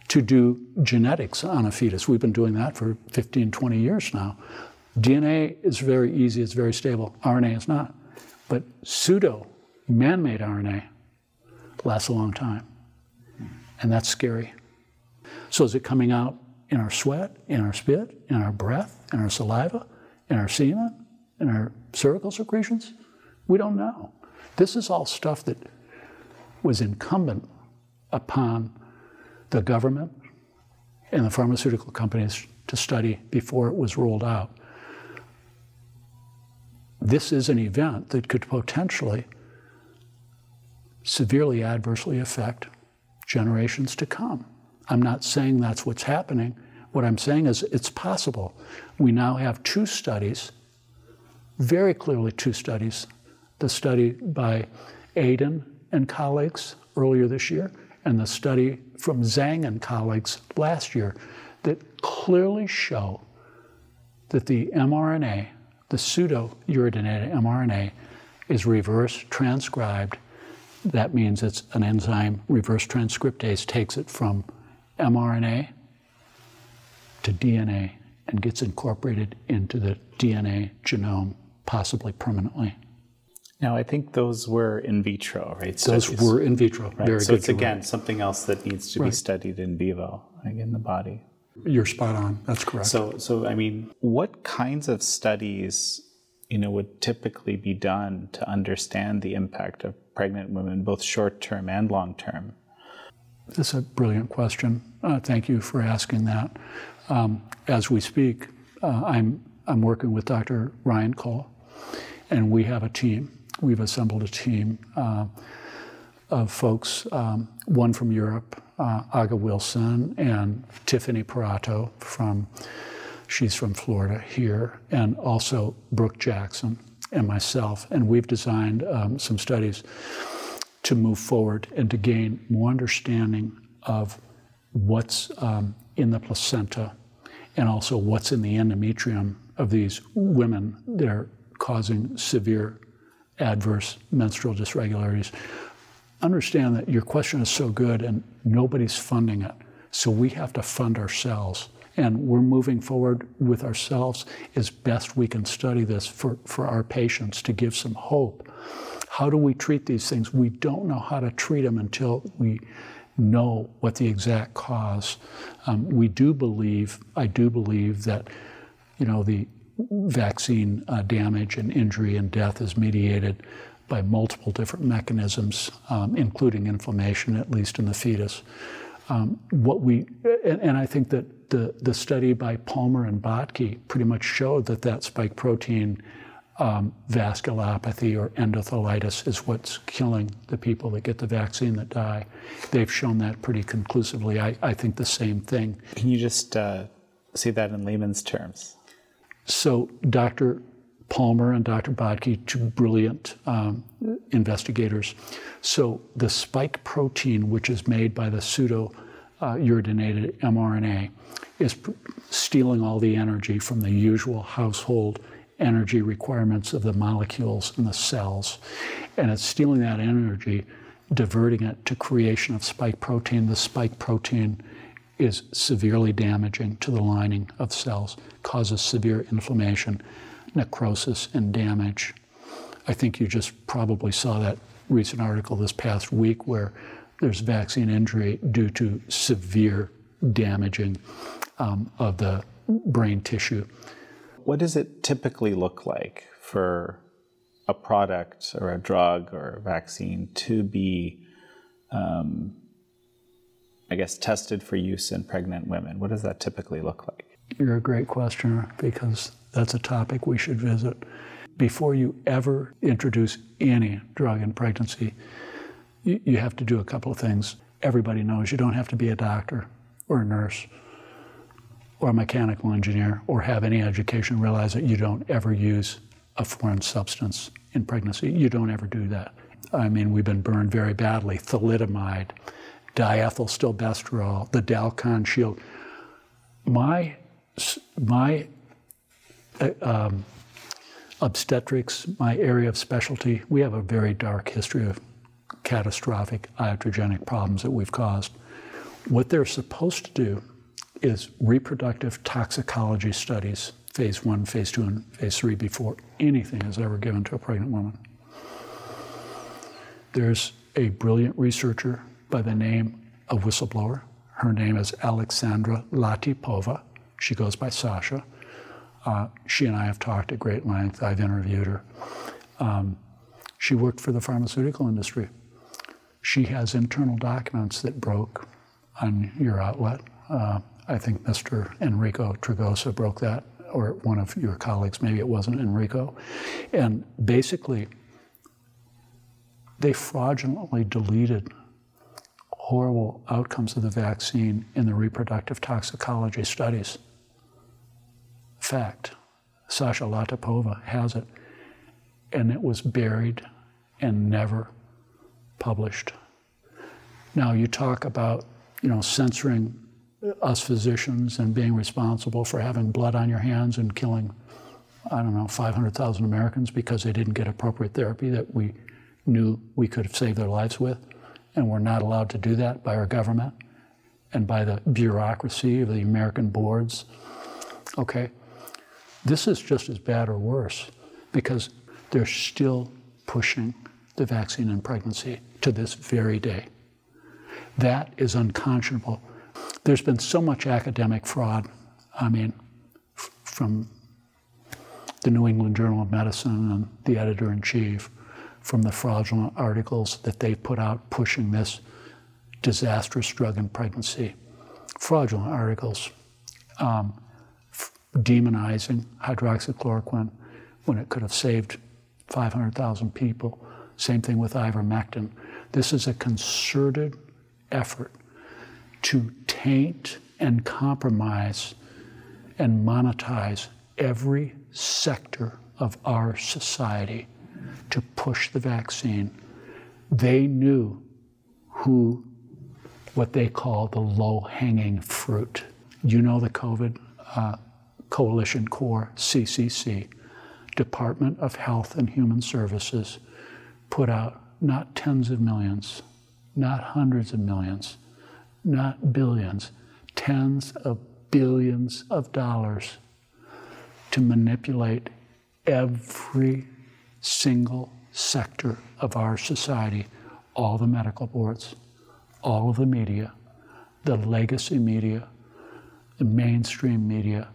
to do genetics on a fetus. We've been doing that for 15, 20 years now. DNA is very easy, it's very stable. RNA is not. But pseudo man made RNA lasts a long time. And that's scary. So is it coming out in our sweat, in our spit, in our breath, in our saliva, in our semen, in our cervical secretions? We don't know. This is all stuff that was incumbent upon the government and the pharmaceutical companies to study before it was rolled out. This is an event that could potentially severely adversely affect generations to come. I'm not saying that's what's happening. What I'm saying is it's possible. We now have two studies, very clearly two studies. The study by Aldén and colleagues earlier this year, and the study from Zhang and colleagues last year that clearly show that the mRNA, the pseudo uridinated mRNA, is reverse transcribed. That means it's an enzyme, reverse transcriptase takes it from mRNA to DNA and gets incorporated into the DNA genome, possibly permanently. Now, I think those were in vitro, right? Those studies. were in vitro. Right. Very so it's again something else that needs to right. be studied in vivo, like in the body. You're spot on. That's correct. So, so I mean, what kinds of studies, you know, would typically be done to understand the impact of pregnant women, both short term and long term? That's a brilliant question. Uh, thank you for asking that. Um, as we speak, uh, I'm I'm working with Dr. Ryan Cole, and we have a team we've assembled a team uh, of folks, um, one from Europe, uh, Aga Wilson, and Tiffany Parotto from, she's from Florida here, and also Brooke Jackson and myself. And we've designed um, some studies to move forward and to gain more understanding of what's um, in the placenta and also what's in the endometrium of these women that are causing severe adverse menstrual dysregularities. Understand that your question is so good and nobody's funding it. So we have to fund ourselves. And we're moving forward with ourselves as best we can study this for, for our patients to give some hope. How do we treat these things? We don't know how to treat them until we know what the exact cause. Um, we do believe, I do believe that, you know, the vaccine uh, damage and injury and death is mediated by multiple different mechanisms, um, including inflammation, at least in the fetus. Um, what we and, and, I think that the the study by Palmer and Bhakdi pretty much showed that that spike protein um, vasculopathy or endothelitis is what's killing the people that get the vaccine that die. They've shown that pretty conclusively. I, I think the same thing. Can you just uh, say that in layman's terms? So Dr. Palmer and Dr. Bhakdi, two brilliant um, investigators. So the spike protein, which is made by the pseudo uh, uridinated mRNA, is pr- stealing all the energy from the usual household energy requirements of the molecules in the cells. And it's stealing that energy, diverting it to creation of spike protein. The spike protein is severely damaging to the lining of cells, causes severe inflammation, necrosis, and damage. I think you just probably saw that recent article this past week where there's vaccine injury due to severe damaging um, of the brain tissue. What does it typically look like for a product or a drug or a vaccine to be, um, I guess, tested for use in pregnant women? What does that typically look like? You're a great questioner because that's a topic we should visit. Before you ever introduce any drug in pregnancy, you, you have to do a couple of things. Everybody knows you don't have to be a doctor or a nurse or a mechanical engineer or have any education realize that you don't ever use a foreign substance in pregnancy. You don't ever do that. I mean, we've been burned very badly. Thalidomide, diethylstilbestrol, the Dalkon shield. My, my um, obstetrics, my area of specialty, we have a very dark history of catastrophic iatrogenic problems that we've caused. What they're supposed to do is reproductive toxicology studies, phase one, phase two, and phase three, before anything is ever given to a pregnant woman. There's a brilliant researcher by the name of whistleblower. Her name is Alexandra Latypova. She goes by Sasha. Uh, she and I have talked at great length. I've interviewed her. Um, she worked for the pharmaceutical industry. She has internal documents that broke on your outlet. Uh, I think Mr. Enrico Trigoso broke that, or one of your colleagues, maybe it wasn't Enrico. And basically, they fraudulently deleted horrible outcomes of the vaccine in the reproductive toxicology studies. Fact. Sasha Latypova has it. And it was buried and never published. Now you talk about, you know, censoring us physicians and being responsible for having blood on your hands and killing, I don't know, 500,000 Americans because they didn't get appropriate therapy that we knew we could have saved their lives with. And we're not allowed to do that by our government and by the bureaucracy of the American boards. Okay? This is just as bad or worse because they're still pushing the vaccine in pregnancy to this very day. That is unconscionable. There's been so much academic fraud. I mean, f- from the New England Journal of Medicine and the editor in chief, from the fraudulent articles that they put out pushing this disastrous drug in pregnancy. Fraudulent articles um, demonizing hydroxychloroquine when it could have saved 500,000 people. Same thing with ivermectin. This is a concerted effort to taint and compromise and monetize every sector of our society to push the vaccine. They knew who, what they call the low hanging fruit. You know the COVID uh, Coalition Core, CCC, Department of Health and Human Services, put out not tens of millions, not hundreds of millions, not billions, tens of billions of dollars to manipulate every single sector of our society, all the medical boards, all of the media, the legacy media, the mainstream media,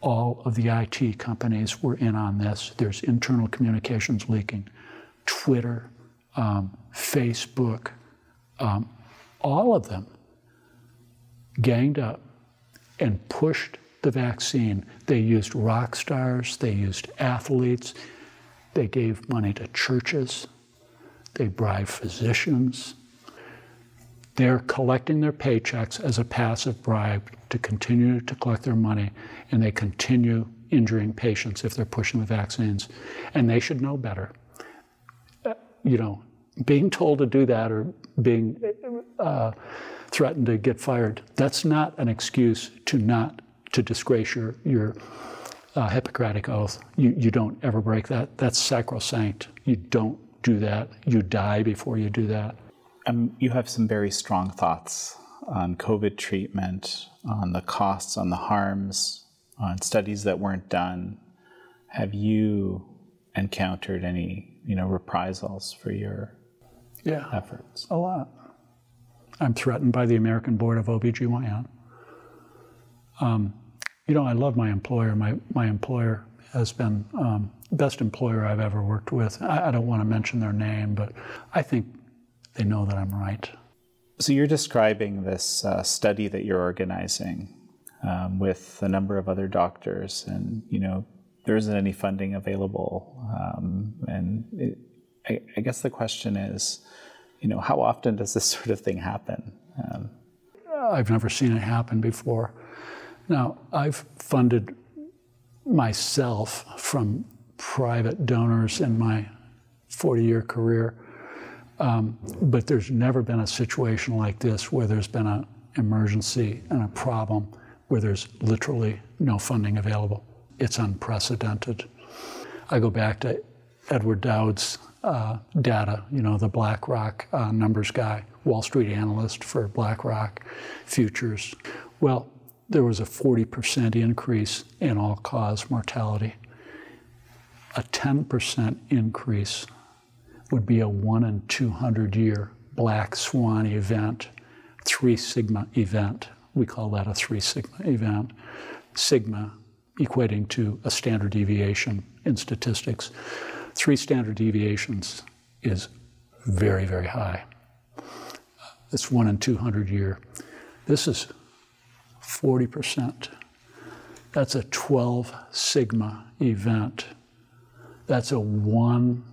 all of the IT companies were in on this. There's internal communications leaking, Twitter, um, Facebook, um, all of them ganged up and pushed the vaccine. They used rock stars, they used athletes, they gave money to churches, they bribed physicians. They're collecting their paychecks as a passive bribe to continue to collect their money, and they continue injuring patients if they're pushing the vaccines, and they should know better. Uh, you know, being told to do that or being uh, threatened to get fired, that's not an excuse to not to disgrace your your uh, Hippocratic oath. You you don't ever break that. That's sacrosanct. You don't do that. You die before you do that. Um, you have some very strong thoughts on COVID treatment, on the costs, on the harms, on studies that weren't done. Have you encountered any, you know, reprisals for your yeah, efforts? A lot. I'm threatened by the American Board of OBGYN. Um, you know, I love my employer. My, my employer has been um, best employer I've ever worked with. I, I don't want to mention their name, but I think they know that I'm right. So you're describing this uh, study that you're organizing um, with a number of other doctors, and you know there isn't any funding available. Um, and it, I, I, guess the question is, you know, how often does this sort of thing happen? Um, I've never seen it happen before. Now I've funded myself from private donors in my 40-year career um, but there's never been a situation like this where there's been an emergency and a problem where there's literally no funding available. It's unprecedented. I go back to Edward Dowd's uh, data, you know, the BlackRock uh, numbers guy, Wall Street analyst for BlackRock futures. Well, there was a 40% increase in all cause mortality, a 10% increase would be a one in 200 year black swan event, three sigma event. We call that a three sigma event. Sigma equating to a standard deviation in statistics. Three standard deviations is very, very high. It's one in 200 year. This is 40%. That's a 12 sigma event. That's a one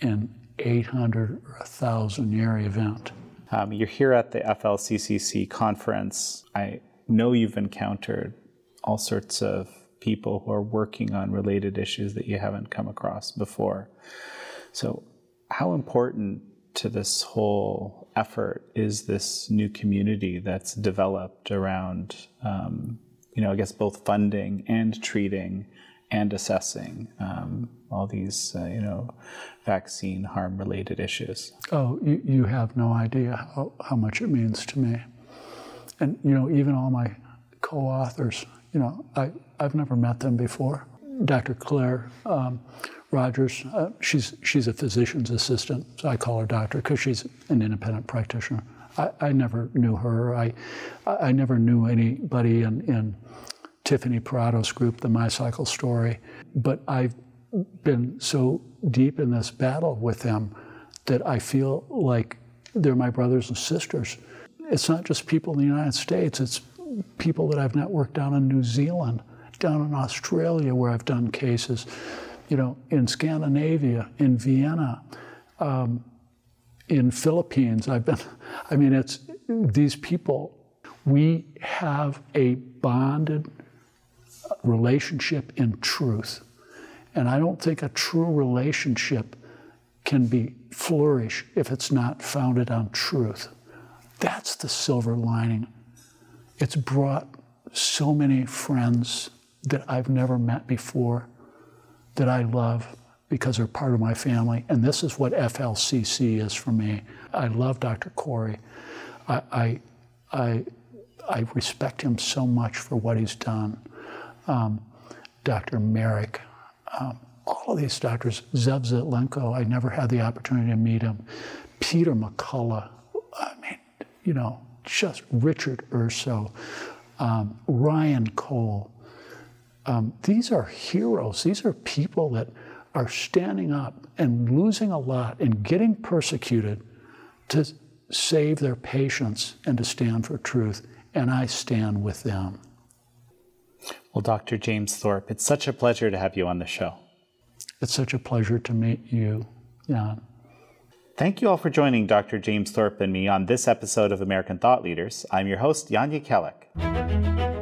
in 800 or 1,000 year event. Um, you're here at the FLCCC conference. I know you've encountered all sorts of people who are working on related issues that you haven't come across before. So, how important to this whole effort is this new community that's developed around, um, you know, I guess both funding and treating and assessing um, all these, uh, you know, vaccine harm related issues. Oh, you, you have no idea how, how much it means to me. And, you know, even all my co authors, you know, I, I've never met them before. Dr. Claire um, Rogers, uh, she's, she's a physician's assistant, so I call her doctor because she's an independent practitioner. I, I never knew her. I, I never knew anybody in, in Tiffany Parotto's group, the My Cycle Story. But I've been so deep in this battle with them that I feel like they're my brothers and sisters. It's not just people in the United States, it's people that I've networked down in New Zealand, down in Australia where I've done cases, you know, in Scandinavia, in Vienna, um, in Philippines. I've been, I mean, it's these people. We have a bonded relationship in truth. And I don't think a true relationship can be flourish if it's not founded on truth. That's the silver lining. It's brought so many friends that I've never met before that I love because they're part of my family. And this is what FLCC is for me. I love Dr. Kory. I, I, I, I respect him so much for what he's done um, Dr. Marik, um, all of these doctors, Zev Zelenko, I never had the opportunity to meet him. Peter McCullough, I mean, you know, just Richard Urso, um, Ryan Cole. Um, these are heroes. These are people that are standing up and losing a lot and getting persecuted to save their patients and to stand for truth. And I stand with them. Well, Dr. James Thorp, it's such a pleasure to have you on the show. It's such a pleasure to meet you, Jan. Thank you all for joining Dr. James Thorp and me on this episode of American Thought Leaders. I'm your host, Jan Jekielek.